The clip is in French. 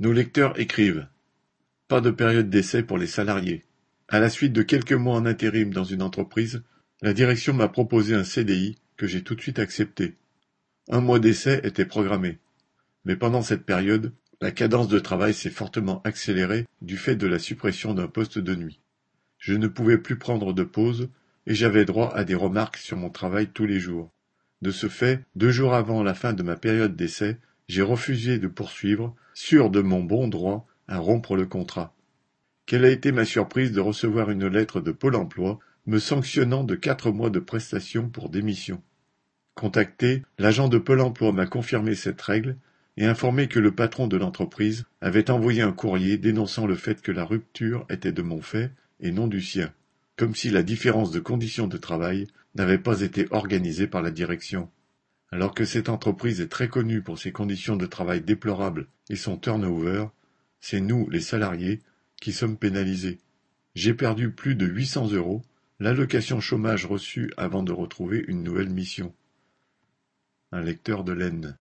Nos lecteurs écrivent: Pas de période d'essai pour les salariés. À la suite de quelques mois en intérim dans une entreprise, la direction m'a proposé un CDI que j'ai tout de suite accepté. Un mois d'essai était programmé. Mais pendant cette période, la cadence de travail s'est fortement accélérée du fait de la suppression d'un poste de nuit. Je ne pouvais plus prendre de pause et j'avais droit à des remarques sur mon travail tous les jours. De ce fait, deux jours avant la fin de ma période d'essai, j'ai refusé de poursuivre, sûr de mon bon droit à rompre le contrat. Quelle a été ma surprise de recevoir une lettre de Pôle emploi me sanctionnant de quatre mois de prestations pour démission. Contacté, l'agent de Pôle emploi m'a confirmé cette règle et informé que le patron de l'entreprise avait envoyé un courrier dénonçant le fait que la rupture était de mon fait et non du sien, comme si la différence de conditions de travail n'avait pas été organisée par la direction. Alors que cette entreprise est très connue pour ses conditions de travail déplorables et son turnover, c'est nous, les salariés, qui sommes pénalisés. J'ai perdu plus de 800 euros, l'allocation chômage reçue avant de retrouver une nouvelle mission. Un lecteur de laine.